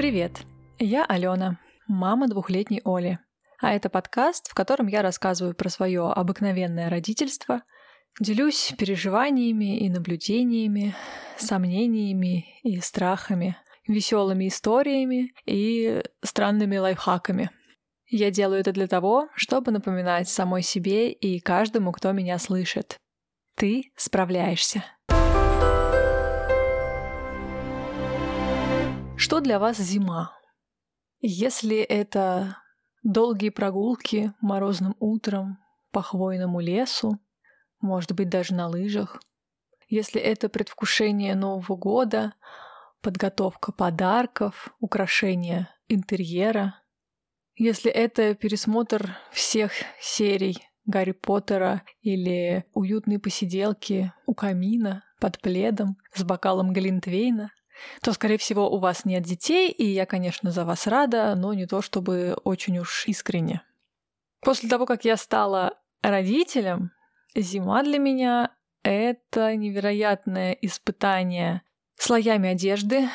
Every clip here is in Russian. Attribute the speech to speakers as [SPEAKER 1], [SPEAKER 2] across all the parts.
[SPEAKER 1] Привет! Я Алена, мама двухлетней Оли. А это подкаст, в котором я рассказываю про свое обыкновенное родительство, делюсь переживаниями и наблюдениями, сомнениями и страхами, веселыми историями и странными лайфхаками. Я делаю это для того, чтобы напоминать самой себе и каждому, кто меня слышит. Ты справляешься. Что для вас зима? Если это долгие прогулки морозным утром по хвойному лесу, может быть, даже на лыжах, если это предвкушение Нового года, подготовка подарков, украшение интерьера, если это пересмотр всех серий Гарри Поттера или уютные посиделки у камина под пледом с бокалом Глинтвейна, то, скорее всего, у вас нет детей, и я, конечно, за вас рада, но не то чтобы очень уж искренне. После того, как я стала родителем, зима для меня — это невероятное испытание слоями одежды,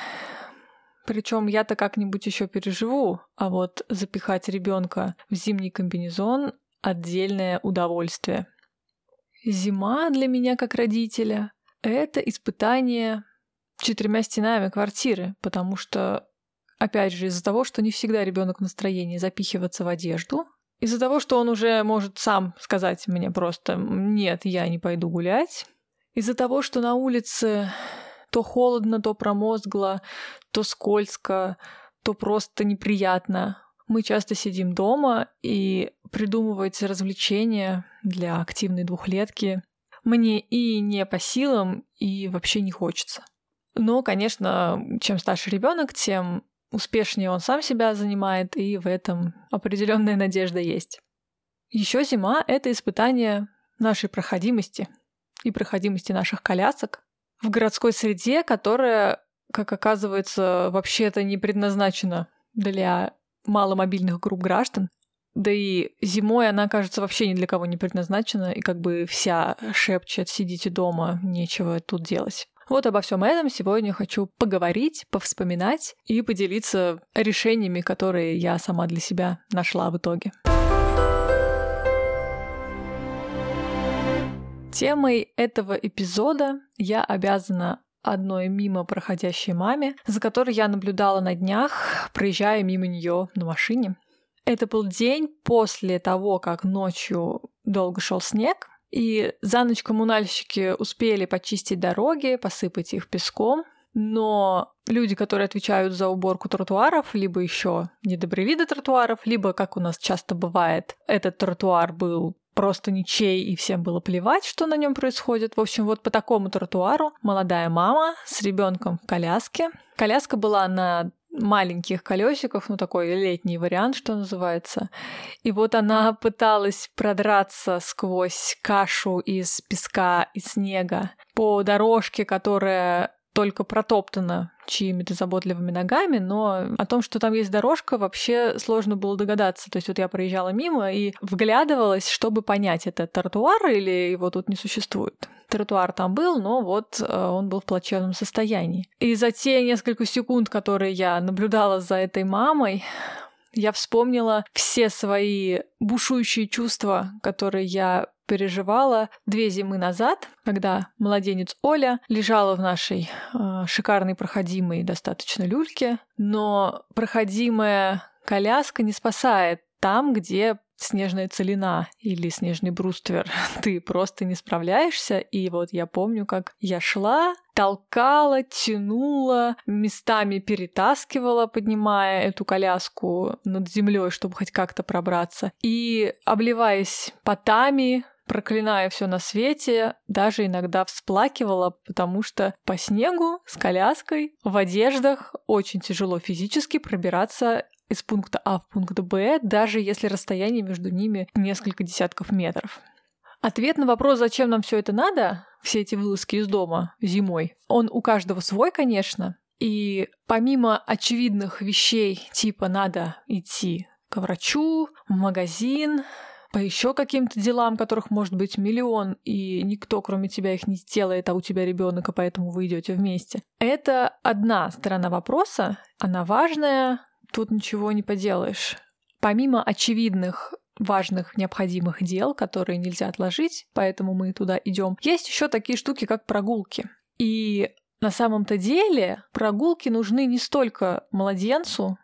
[SPEAKER 1] причем я-то как-нибудь еще переживу, а вот запихать ребенка в зимний комбинезон — отдельное удовольствие. Зима для меня как родителя — это испытание четырьмя стенами квартиры, потому что, опять же, из-за того, что не всегда ребенок в настроении запихиваться в одежду, из-за того, что он уже может сам сказать мне просто «нет, я не пойду гулять», из-за того, что на улице то холодно, то промозгло, то скользко, то просто неприятно. Мы часто сидим дома и придумывать развлечения для активной двухлетки мне и не по силам, и вообще не хочется. Но, конечно, чем старше ребенок, тем успешнее он сам себя занимает, и в этом определенная надежда есть. Еще зима — это испытание нашей проходимости и проходимости наших колясок в городской среде, которая, как оказывается, вообще-то не предназначена для маломобильных групп граждан. Да и зимой она, кажется, вообще ни для кого не предназначена, и как бы вся шепчет «сидите дома, нечего тут делать». Вот обо всем этом сегодня хочу поговорить, повспоминать и поделиться решениями, которые я сама для себя нашла в итоге. Темой этого эпизода я обязана одной мимо проходящей маме, за которой я наблюдала на днях, проезжая мимо нее на машине. Это был день после того, как ночью долго шел снег, и за ночь коммунальщики успели почистить дороги, посыпать их песком, но люди, которые отвечают за уборку тротуаров, либо еще недобрые виды тротуаров, либо, как у нас часто бывает, этот тротуар был просто ничей, и всем было плевать, что на нем происходит. В общем, вот по такому тротуару молодая мама с ребенком в коляске. Коляска была на маленьких колесиков, ну такой летний вариант, что называется. И вот она пыталась продраться сквозь кашу из песка и снега по дорожке, которая только протоптана чьими-то заботливыми ногами, но о том, что там есть дорожка, вообще сложно было догадаться. То есть вот я проезжала мимо и вглядывалась, чтобы понять, это тротуар или его тут не существует. Тротуар там был, но вот э, он был в плачевном состоянии. И за те несколько секунд, которые я наблюдала за этой мамой, я вспомнила все свои бушующие чувства, которые я переживала две зимы назад, когда младенец Оля лежала в нашей э, шикарной проходимой достаточно люльке, но проходимая коляска не спасает там, где снежная целина или снежный бруствер, ты просто не справляешься. И вот я помню, как я шла, толкала, тянула, местами перетаскивала, поднимая эту коляску над землей, чтобы хоть как-то пробраться. И обливаясь потами, проклиная все на свете, даже иногда всплакивала, потому что по снегу с коляской в одеждах очень тяжело физически пробираться из пункта А в пункт Б, даже если расстояние между ними несколько десятков метров. Ответ на вопрос, зачем нам все это надо, все эти вылазки из дома зимой, он у каждого свой, конечно. И помимо очевидных вещей, типа надо идти к врачу, в магазин, по еще каким-то делам, которых может быть миллион, и никто, кроме тебя, их не сделает, а у тебя ребенок, и поэтому вы идете вместе. Это одна сторона вопроса, она важная, тут ничего не поделаешь. Помимо очевидных важных, необходимых дел, которые нельзя отложить, поэтому мы туда идем. Есть еще такие штуки, как прогулки. И на самом-то деле прогулки нужны не столько младенцу,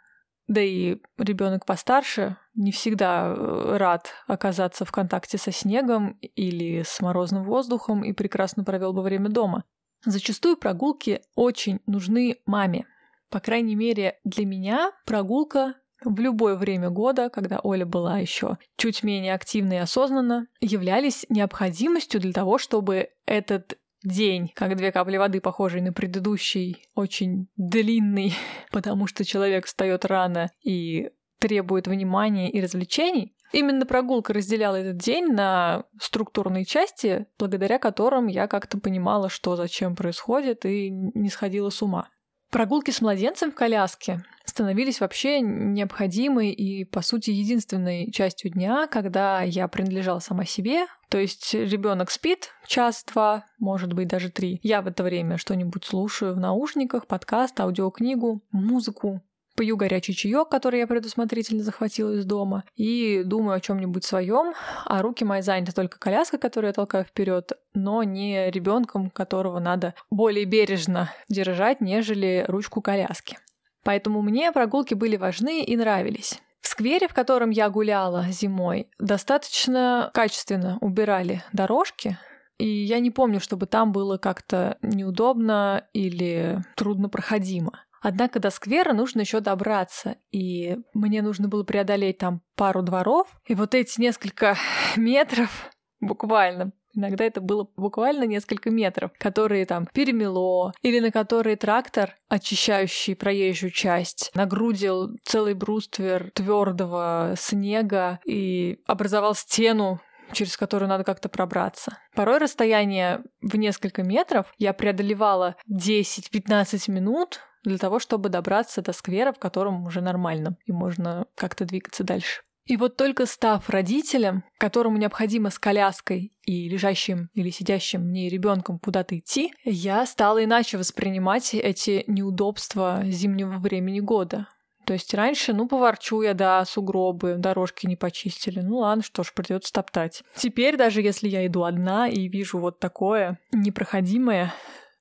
[SPEAKER 1] да и ребенок постарше не всегда э, рад оказаться в контакте со снегом или с морозным воздухом и прекрасно провел бы время дома. Зачастую прогулки очень нужны маме. По крайней мере, для меня прогулка в любое время года, когда Оля была еще чуть менее активна и осознанна, являлись необходимостью для того, чтобы этот день, как две капли воды, похожий на предыдущий, очень длинный, потому что человек встает рано и требует внимания и развлечений. Именно прогулка разделяла этот день на структурные части, благодаря которым я как-то понимала, что зачем происходит, и не сходила с ума. Прогулки с младенцем в коляске становились вообще необходимой и, по сути, единственной частью дня, когда я принадлежала сама себе. То есть ребенок спит час-два, может быть, даже три. Я в это время что-нибудь слушаю в наушниках, подкаст, аудиокнигу, музыку, пью горячий чаек, который я предусмотрительно захватила из дома, и думаю о чем-нибудь своем, а руки мои заняты только коляской, которую я толкаю вперед, но не ребенком, которого надо более бережно держать, нежели ручку коляски. Поэтому мне прогулки были важны и нравились. В сквере, в котором я гуляла зимой, достаточно качественно убирали дорожки, и я не помню, чтобы там было как-то неудобно или труднопроходимо. Однако до сквера нужно еще добраться, и мне нужно было преодолеть там пару дворов, и вот эти несколько метров буквально Иногда это было буквально несколько метров, которые там перемело, или на которые трактор, очищающий проезжую часть, нагрудил целый бруствер твердого снега и образовал стену через которую надо как-то пробраться. Порой расстояние в несколько метров я преодолевала 10-15 минут для того, чтобы добраться до сквера, в котором уже нормально, и можно как-то двигаться дальше. И вот только став родителем, которому необходимо с коляской и лежащим или сидящим мне ребенком куда-то идти, я стала иначе воспринимать эти неудобства зимнего времени года. То есть раньше, ну, поворчу я, да, сугробы, дорожки не почистили. Ну ладно, что ж, придется топтать. Теперь, даже если я иду одна и вижу вот такое непроходимое,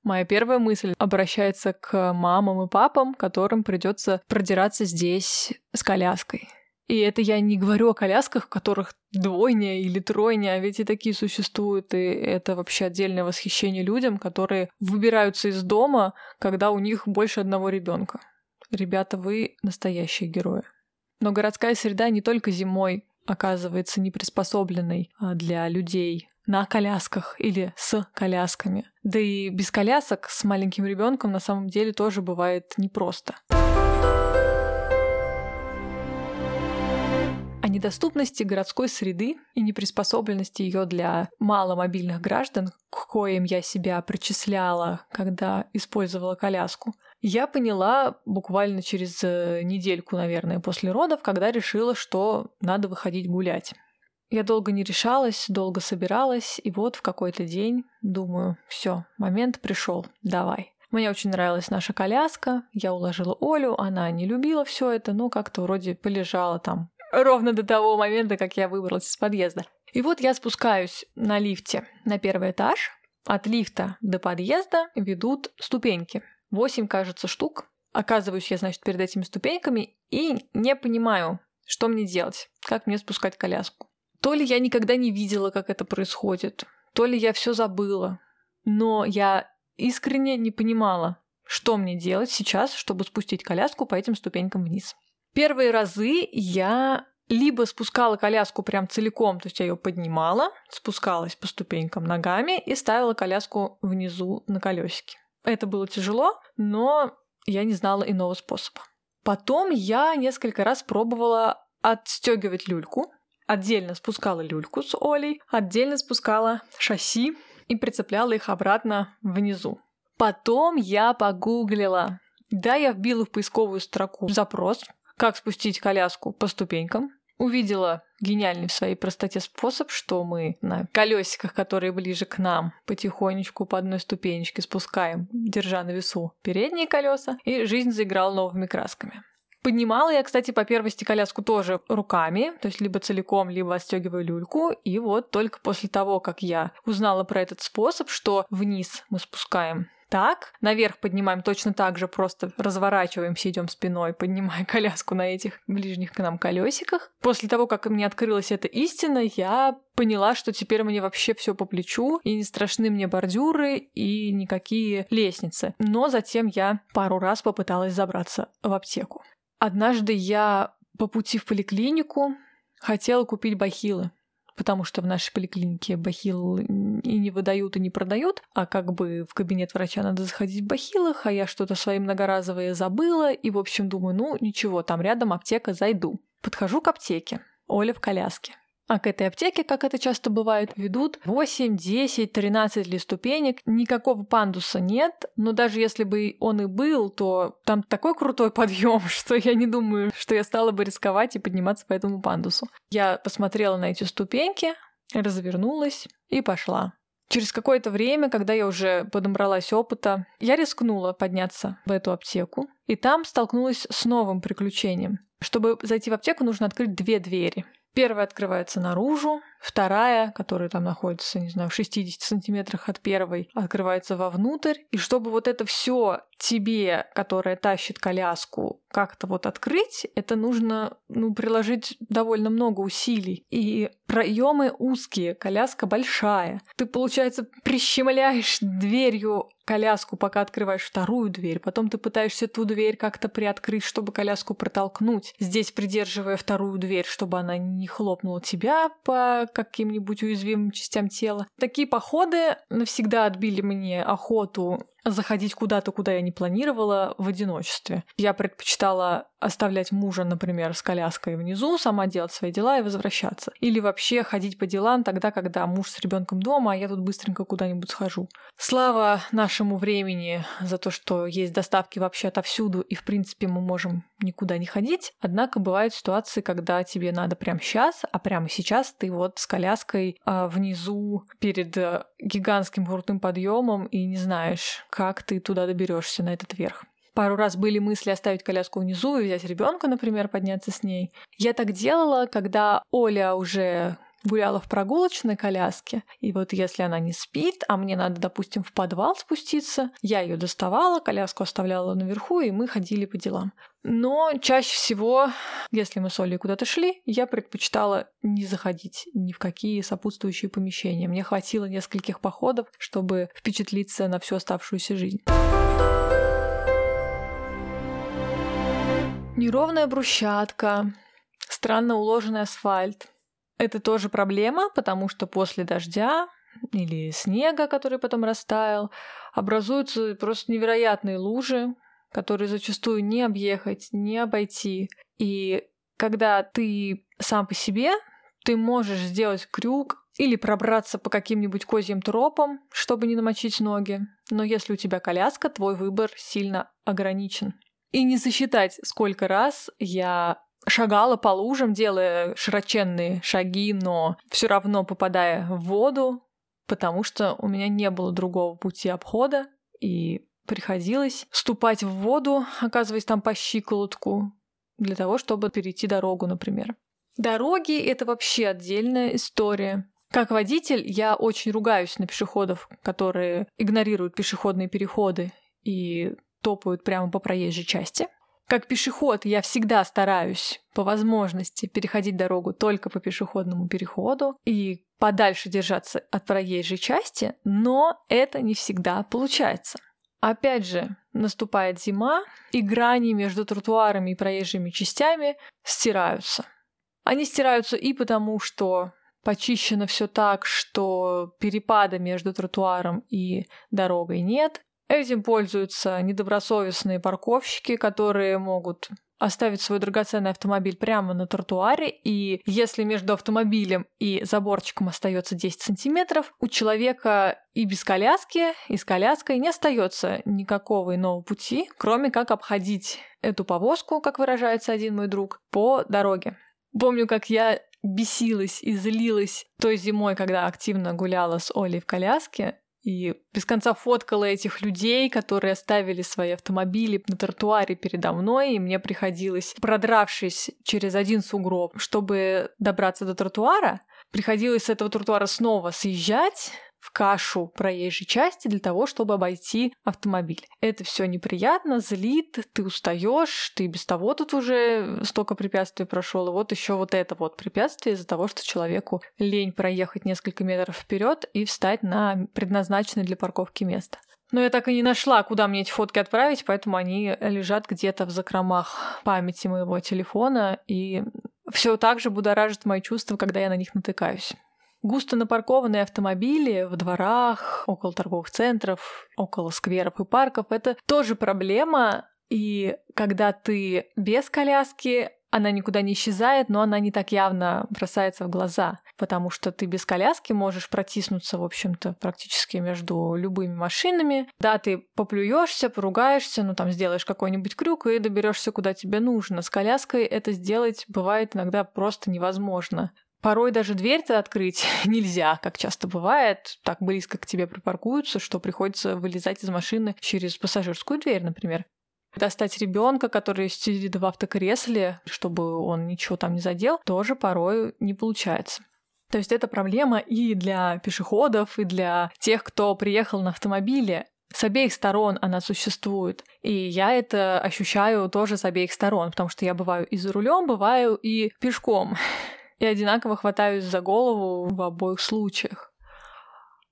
[SPEAKER 1] Моя первая мысль обращается к мамам и папам, которым придется продираться здесь с коляской. И это я не говорю о колясках, в которых двойня или тройня, а ведь и такие существуют, и это вообще отдельное восхищение людям, которые выбираются из дома, когда у них больше одного ребенка. Ребята, вы настоящие герои. Но городская среда не только зимой оказывается неприспособленной а, для людей на колясках или с колясками. Да и без колясок с маленьким ребенком на самом деле тоже бывает непросто. О недоступности городской среды и неприспособленности ее для маломобильных граждан, к коим я себя причисляла, когда использовала коляску, я поняла буквально через э, недельку, наверное, после родов, когда решила, что надо выходить гулять. Я долго не решалась, долго собиралась, и вот в какой-то день думаю, все, момент пришел, давай. Мне очень нравилась наша коляска, я уложила Олю, она не любила все это, но как-то вроде полежала там ровно до того момента, как я выбралась из подъезда. И вот я спускаюсь на лифте на первый этаж. От лифта до подъезда ведут ступеньки. Восемь, кажется, штук. Оказываюсь я, значит, перед этими ступеньками и не понимаю, что мне делать, как мне спускать коляску. То ли я никогда не видела, как это происходит, то ли я все забыла. Но я искренне не понимала, что мне делать сейчас, чтобы спустить коляску по этим ступенькам вниз. Первые разы я либо спускала коляску прям целиком, то есть я ее поднимала, спускалась по ступенькам ногами и ставила коляску внизу на колесике. Это было тяжело, но я не знала иного способа. Потом я несколько раз пробовала отстегивать люльку, Отдельно спускала люльку с Олей, отдельно спускала шасси и прицепляла их обратно внизу. Потом я погуглила. Да, я вбила в поисковую строку запрос, как спустить коляску по ступенькам. увидела гениальный в своей простоте способ, что мы на колесиках, которые ближе к нам, потихонечку по одной ступенечке спускаем, держа на весу передние колеса, и жизнь заиграла новыми красками. Поднимала я, кстати, по первости коляску тоже руками, то есть либо целиком, либо отстегиваю люльку. И вот только после того, как я узнала про этот способ, что вниз мы спускаем так, наверх поднимаем точно так же, просто разворачиваемся, идем спиной, поднимая коляску на этих ближних к нам колесиках. После того, как мне открылась эта истина, я поняла, что теперь мне вообще все по плечу, и не страшны мне бордюры, и никакие лестницы. Но затем я пару раз попыталась забраться в аптеку. Однажды я по пути в поликлинику хотела купить бахилы, потому что в нашей поликлинике бахил и не выдают, и не продают, а как бы в кабинет врача надо заходить в бахилах, а я что-то свои многоразовые забыла, и, в общем, думаю, ну, ничего, там рядом аптека, зайду. Подхожу к аптеке. Оля в коляске. А к этой аптеке, как это часто бывает, ведут 8, 10, 13 ли ступенек. Никакого пандуса нет, но даже если бы он и был, то там такой крутой подъем, что я не думаю, что я стала бы рисковать и подниматься по этому пандусу. Я посмотрела на эти ступеньки, развернулась и пошла. Через какое-то время, когда я уже подобралась опыта, я рискнула подняться в эту аптеку, и там столкнулась с новым приключением. Чтобы зайти в аптеку, нужно открыть две двери. Первая открывается наружу, вторая, которая там находится, не знаю, в 60 сантиметрах от первой, открывается вовнутрь. И чтобы вот это все тебе, которая тащит коляску, как-то вот открыть, это нужно ну, приложить довольно много усилий. И проемы узкие, коляска большая. Ты, получается, прищемляешь дверью коляску, пока открываешь вторую дверь. Потом ты пытаешься ту дверь как-то приоткрыть, чтобы коляску протолкнуть. Здесь придерживая вторую дверь, чтобы она не хлопнула тебя по каким-нибудь уязвимым частям тела. Такие походы навсегда отбили мне охоту заходить куда-то, куда я не планировала, в одиночестве. Я предпочитала оставлять мужа, например, с коляской внизу, сама делать свои дела и возвращаться. Или вообще ходить по делам тогда, когда муж с ребенком дома, а я тут быстренько куда-нибудь схожу. Слава нашему времени за то, что есть доставки вообще отовсюду, и в принципе мы можем никуда не ходить. Однако бывают ситуации, когда тебе надо прямо сейчас, а прямо сейчас ты вот с коляской а, внизу перед а, гигантским крутым подъемом и не знаешь, как ты туда доберешься на этот верх. Пару раз были мысли оставить коляску внизу и взять ребенка, например, подняться с ней. Я так делала, когда Оля уже гуляла в прогулочной коляске, и вот если она не спит, а мне надо, допустим, в подвал спуститься, я ее доставала, коляску оставляла наверху, и мы ходили по делам. Но чаще всего, если мы с Олей куда-то шли, я предпочитала не заходить ни в какие сопутствующие помещения. Мне хватило нескольких походов, чтобы впечатлиться на всю оставшуюся жизнь. Неровная брусчатка, странно уложенный асфальт, это тоже проблема, потому что после дождя или снега, который потом растаял, образуются просто невероятные лужи, которые зачастую не объехать, не обойти. И когда ты сам по себе, ты можешь сделать крюк или пробраться по каким-нибудь козьим тропам, чтобы не намочить ноги. Но если у тебя коляска, твой выбор сильно ограничен. И не засчитать, сколько раз я шагала по лужам, делая широченные шаги, но все равно попадая в воду, потому что у меня не было другого пути обхода, и приходилось ступать в воду, оказываясь там по щиколотку, для того, чтобы перейти дорогу, например. Дороги — это вообще отдельная история. Как водитель я очень ругаюсь на пешеходов, которые игнорируют пешеходные переходы и топают прямо по проезжей части. Как пешеход я всегда стараюсь по возможности переходить дорогу только по пешеходному переходу и подальше держаться от проезжей части, но это не всегда получается. Опять же, наступает зима, и грани между тротуарами и проезжими частями стираются. Они стираются и потому, что почищено все так, что перепада между тротуаром и дорогой нет, Этим пользуются недобросовестные парковщики, которые могут оставить свой драгоценный автомобиль прямо на тротуаре, и если между автомобилем и заборчиком остается 10 сантиметров, у человека и без коляски, и с коляской не остается никакого иного пути, кроме как обходить эту повозку, как выражается один мой друг, по дороге. Помню, как я бесилась и злилась той зимой, когда активно гуляла с Олей в коляске, и без конца фоткала этих людей, которые оставили свои автомобили на тротуаре передо мной, и мне приходилось, продравшись через один сугроб, чтобы добраться до тротуара, приходилось с этого тротуара снова съезжать, в кашу проезжей части для того, чтобы обойти автомобиль. Это все неприятно, злит, ты устаешь, ты без того тут уже столько препятствий прошел, и вот еще вот это вот препятствие из-за того, что человеку лень проехать несколько метров вперед и встать на предназначенное для парковки место. Но я так и не нашла, куда мне эти фотки отправить, поэтому они лежат где-то в закромах памяти моего телефона, и все так же будоражит мои чувства, когда я на них натыкаюсь. Густо напаркованные автомобили в дворах, около торговых центров, около скверов и парков — это тоже проблема. И когда ты без коляски, она никуда не исчезает, но она не так явно бросается в глаза, потому что ты без коляски можешь протиснуться, в общем-то, практически между любыми машинами. Да, ты поплюешься, поругаешься, ну там сделаешь какой-нибудь крюк и доберешься куда тебе нужно. С коляской это сделать бывает иногда просто невозможно. Порой даже дверь-то открыть нельзя, как часто бывает. Так близко к тебе припаркуются, что приходится вылезать из машины через пассажирскую дверь, например. Достать ребенка, который сидит в автокресле, чтобы он ничего там не задел, тоже порой не получается. То есть это проблема и для пешеходов, и для тех, кто приехал на автомобиле. С обеих сторон она существует. И я это ощущаю тоже с обеих сторон, потому что я бываю и за рулем, бываю и пешком и одинаково хватаюсь за голову в обоих случаях.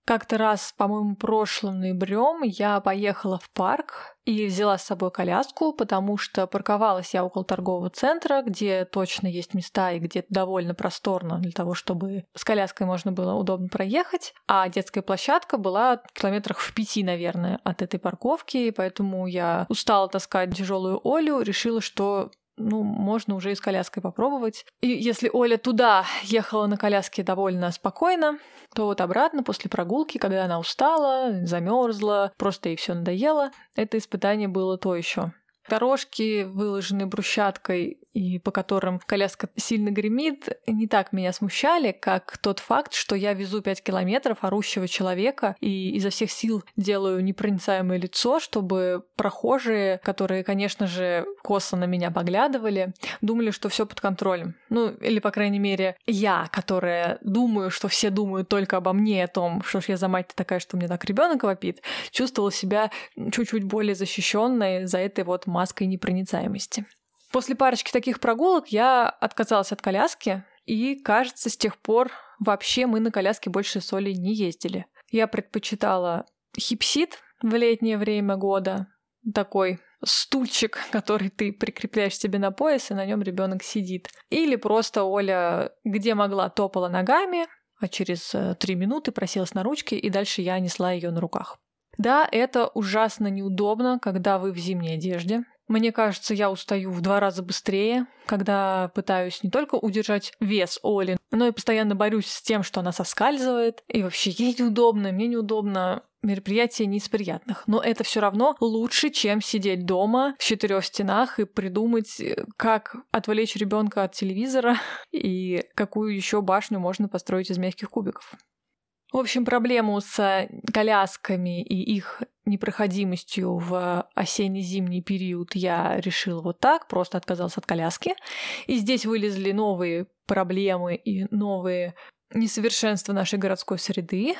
[SPEAKER 1] Как-то раз, по-моему, прошлым ноябрем я поехала в парк и взяла с собой коляску, потому что парковалась я около торгового центра, где точно есть места и где довольно просторно для того, чтобы с коляской можно было удобно проехать. А детская площадка была километрах в пяти, наверное, от этой парковки, поэтому я устала таскать тяжелую Олю, решила, что ну, можно уже и с коляской попробовать. И если Оля туда ехала на коляске довольно спокойно, то вот обратно после прогулки, когда она устала, замерзла, просто ей все надоело, это испытание было то еще. Дорожки, выложенные брусчаткой и по которым коляска сильно гремит, не так меня смущали, как тот факт, что я везу 5 километров орущего человека и изо всех сил делаю непроницаемое лицо, чтобы прохожие, которые, конечно же, косо на меня поглядывали, думали, что все под контролем. Ну, или, по крайней мере, я, которая думаю, что все думают только обо мне, о том, что ж я за мать такая, что мне так ребенок вопит, чувствовала себя чуть-чуть более защищенной за этой вот маской непроницаемости. После парочки таких прогулок я отказалась от коляски, и, кажется, с тех пор вообще мы на коляске больше соли не ездили. Я предпочитала хипсит в летнее время года, такой стульчик, который ты прикрепляешь себе на пояс, и на нем ребенок сидит. Или просто Оля, где могла, топала ногами, а через э, три минуты просилась на ручки, и дальше я несла ее на руках. Да, это ужасно неудобно, когда вы в зимней одежде. Мне кажется, я устаю в два раза быстрее, когда пытаюсь не только удержать вес Оли, но и постоянно борюсь с тем, что она соскальзывает. И вообще ей неудобно, мне неудобно. Мероприятие не из приятных. Но это все равно лучше, чем сидеть дома в четырех стенах и придумать, как отвлечь ребенка от телевизора и какую еще башню можно построить из мягких кубиков. В общем, проблему с колясками и их непроходимостью в осенне-зимний период я решил вот так, просто отказался от коляски. И здесь вылезли новые проблемы и новые несовершенства нашей городской среды.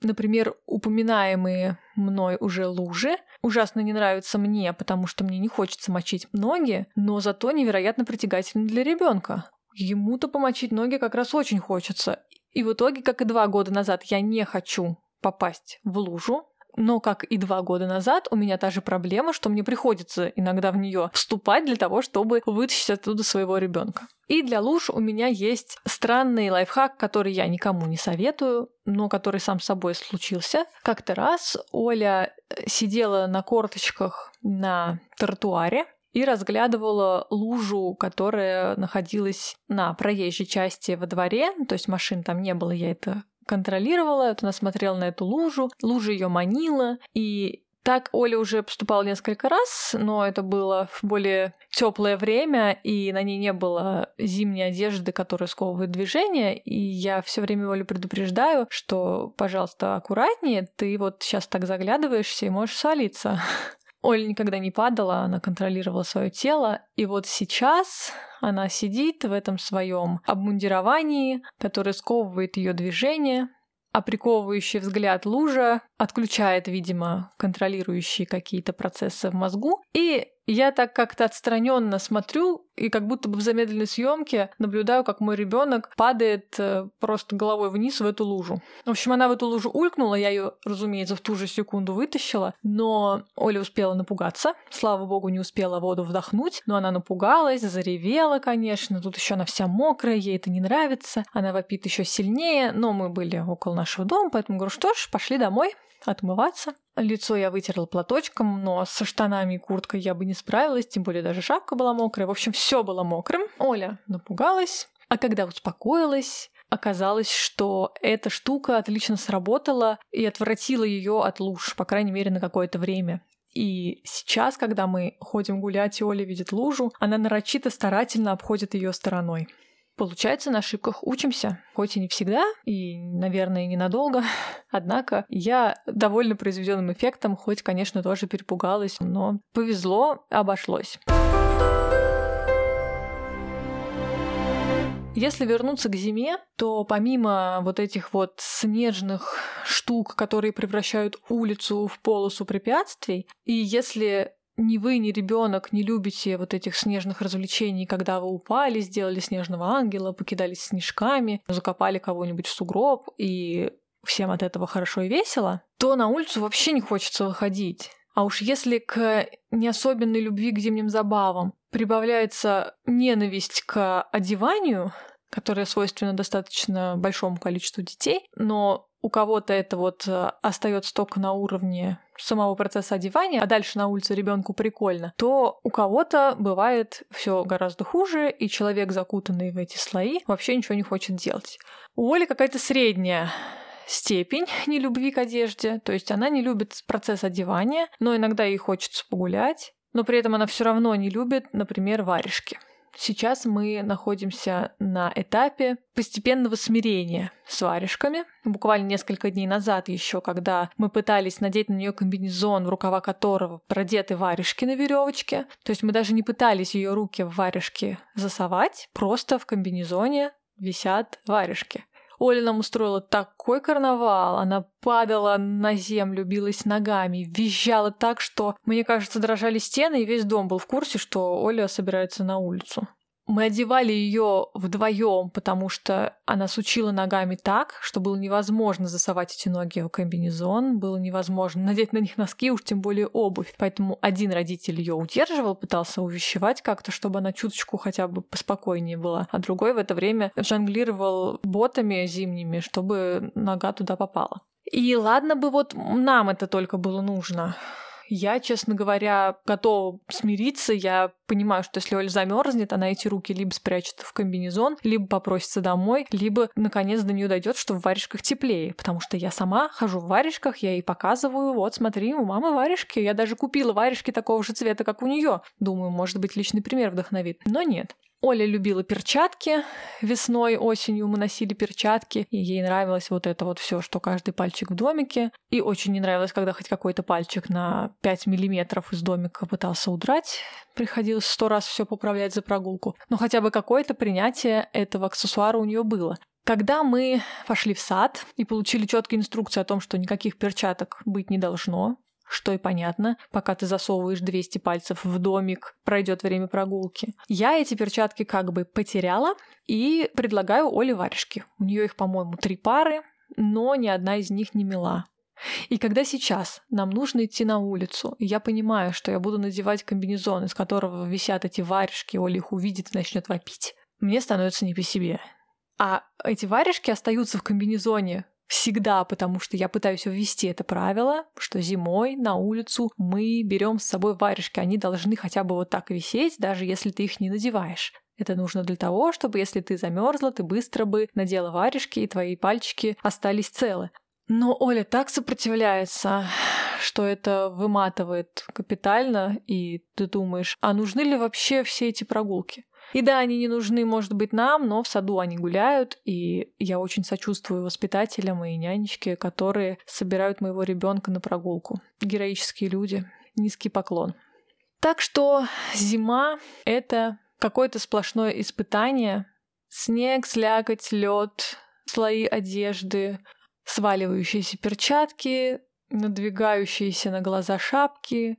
[SPEAKER 1] Например, упоминаемые мной уже лужи ужасно не нравятся мне, потому что мне не хочется мочить ноги, но зато невероятно притягательны для ребенка. Ему-то помочить ноги как раз очень хочется. И в итоге, как и два года назад, я не хочу попасть в лужу, но, как и два года назад, у меня та же проблема, что мне приходится иногда в нее вступать для того, чтобы вытащить оттуда своего ребенка. И для луж у меня есть странный лайфхак, который я никому не советую, но который сам собой случился. Как-то раз Оля э, сидела на корточках на тротуаре, и разглядывала лужу, которая находилась на проезжей части во дворе, то есть машин там не было, я это контролировала, вот она смотрела на эту лужу, лужа ее манила, и Так Оля уже поступала несколько раз, но это было в более теплое время, и на ней не было зимней одежды, которая сковывает движение. И я все время Олю предупреждаю, что, пожалуйста, аккуратнее, ты вот сейчас так заглядываешься и можешь свалиться. Оля никогда не падала, она контролировала свое тело. И вот сейчас она сидит в этом своем обмундировании, которое сковывает ее движение, а приковывающий взгляд лужа отключает, видимо, контролирующие какие-то процессы в мозгу. И я так как-то отстраненно смотрю и как будто бы в замедленной съемке наблюдаю, как мой ребенок падает э, просто головой вниз в эту лужу. В общем, она в эту лужу улькнула, я ее, разумеется, в ту же секунду вытащила, но Оля успела напугаться. Слава богу, не успела воду вдохнуть, но она напугалась, заревела, конечно. Тут еще она вся мокрая, ей это не нравится. Она вопит еще сильнее, но мы были около нашего дома, поэтому говорю, что ж, пошли домой отмываться. Лицо я вытерла платочком, но со штанами и курткой я бы не справилась, тем более даже шапка была мокрая. В общем, все было мокрым. Оля напугалась, а когда успокоилась, оказалось, что эта штука отлично сработала и отвратила ее от луж, по крайней мере, на какое-то время. И сейчас, когда мы ходим гулять, и Оля видит лужу, она нарочито старательно обходит ее стороной. Получается, на ошибках учимся, хоть и не всегда, и, наверное, ненадолго. Однако я довольно произведенным эффектом, хоть, конечно, тоже перепугалась, но повезло, обошлось. Если вернуться к зиме, то помимо вот этих вот снежных штук, которые превращают улицу в полосу препятствий, и если ни вы, ни ребенок не любите вот этих снежных развлечений, когда вы упали, сделали снежного ангела, покидались снежками, закопали кого-нибудь в сугроб, и всем от этого хорошо и весело, то на улицу вообще не хочется выходить. А уж если к не особенной любви к зимним забавам прибавляется ненависть к одеванию, которая свойственна достаточно большому количеству детей, но у кого-то это вот э, остается только на уровне самого процесса одевания, а дальше на улице ребенку прикольно, то у кого-то бывает все гораздо хуже, и человек, закутанный в эти слои, вообще ничего не хочет делать. У Оли какая-то средняя степень нелюбви к одежде, то есть она не любит процесс одевания, но иногда ей хочется погулять, но при этом она все равно не любит, например, варежки. Сейчас мы находимся на этапе постепенного смирения с варежками. Буквально несколько дней назад еще, когда мы пытались надеть на нее комбинезон, в рукава которого продеты варежки на веревочке. То есть мы даже не пытались ее руки в варежки засовать, просто в комбинезоне висят варежки. Оля нам устроила такой карнавал. Она падала на землю, билась ногами, визжала так, что, мне кажется, дрожали стены, и весь дом был в курсе, что Оля собирается на улицу. Мы одевали ее вдвоем, потому что она сучила ногами так, что было невозможно засовать эти ноги в комбинезон, было невозможно надеть на них носки, уж тем более обувь. Поэтому один родитель ее удерживал, пытался увещевать как-то, чтобы она чуточку хотя бы поспокойнее была, а другой в это время жонглировал ботами зимними, чтобы нога туда попала. И ладно бы вот нам это только было нужно. Я, честно говоря, готова смириться. Я понимаю, что если Оля замерзнет, она эти руки либо спрячет в комбинезон, либо попросится домой, либо наконец до нее дойдет, что в варежках теплее. Потому что я сама хожу в варежках, я ей показываю, вот смотри, у мамы варежки. Я даже купила варежки такого же цвета, как у нее. Думаю, может быть, личный пример вдохновит. Но нет. Оля любила перчатки. Весной, осенью мы носили перчатки, и ей нравилось вот это вот все, что каждый пальчик в домике. И очень не нравилось, когда хоть какой-то пальчик на 5 миллиметров из домика пытался удрать. Приходилось сто раз все поправлять за прогулку. Но хотя бы какое-то принятие этого аксессуара у нее было. Когда мы пошли в сад и получили четкие инструкции о том, что никаких перчаток быть не должно, что и понятно, пока ты засовываешь 200 пальцев в домик, пройдет время прогулки. Я эти перчатки как бы потеряла и предлагаю Оле варежки. У нее их, по-моему, три пары, но ни одна из них не мила. И когда сейчас нам нужно идти на улицу, и я понимаю, что я буду надевать комбинезон, из которого висят эти варежки, Оля их увидит и начнет вопить, мне становится не по себе. А эти варежки остаются в комбинезоне всегда, потому что я пытаюсь ввести это правило, что зимой на улицу мы берем с собой варежки. Они должны хотя бы вот так висеть, даже если ты их не надеваешь. Это нужно для того, чтобы если ты замерзла, ты быстро бы надела варежки, и твои пальчики остались целы. Но Оля так сопротивляется, что это выматывает капитально, и ты думаешь, а нужны ли вообще все эти прогулки? И да, они не нужны, может быть, нам, но в саду они гуляют, и я очень сочувствую воспитателям и нянечке, которые собирают моего ребенка на прогулку. Героические люди. Низкий поклон. Так что зима — это какое-то сплошное испытание. Снег, слякоть, лед, слои одежды, сваливающиеся перчатки, надвигающиеся на глаза шапки,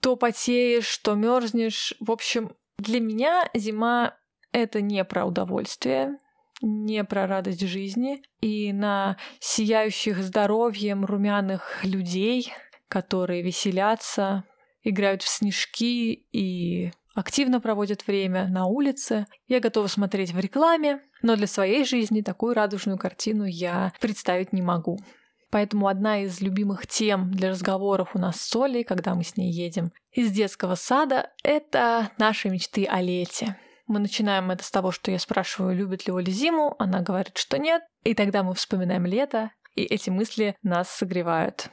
[SPEAKER 1] то потеешь, то мерзнешь. В общем, для меня зима — это не про удовольствие, не про радость жизни. И на сияющих здоровьем румяных людей, которые веселятся, играют в снежки и активно проводят время на улице. Я готова смотреть в рекламе, но для своей жизни такую радужную картину я представить не могу. Поэтому одна из любимых тем для разговоров у нас с Солей, когда мы с ней едем из детского сада, это наши мечты о лете. Мы начинаем это с того, что я спрашиваю, любит ли Оля зиму, она говорит, что нет, и тогда мы вспоминаем лето, и эти мысли нас согревают.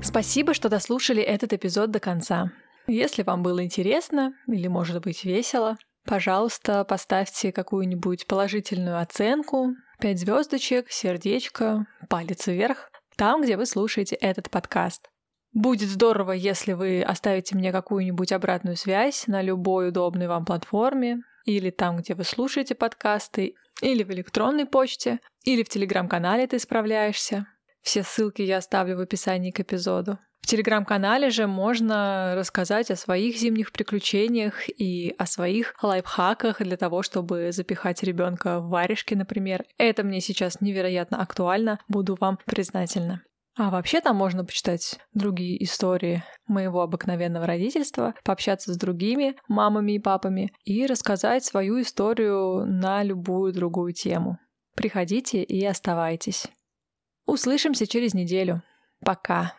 [SPEAKER 1] Спасибо, что дослушали этот эпизод до конца. Если вам было интересно или, может быть, весело, пожалуйста, поставьте какую-нибудь положительную оценку, 5 звездочек, сердечко, палец вверх, там, где вы слушаете этот подкаст. Будет здорово, если вы оставите мне какую-нибудь обратную связь на любой удобной вам платформе, или там, где вы слушаете подкасты, или в электронной почте, или в телеграм-канале ты справляешься. Все ссылки я оставлю в описании к эпизоду. В телеграм-канале же можно рассказать о своих зимних приключениях и о своих лайфхаках для того, чтобы запихать ребенка в варежки, например. Это мне сейчас невероятно актуально, буду вам признательна. А вообще там можно почитать другие истории моего обыкновенного родительства, пообщаться с другими мамами и папами и рассказать свою историю на любую другую тему. Приходите и оставайтесь. Услышимся через неделю. Пока.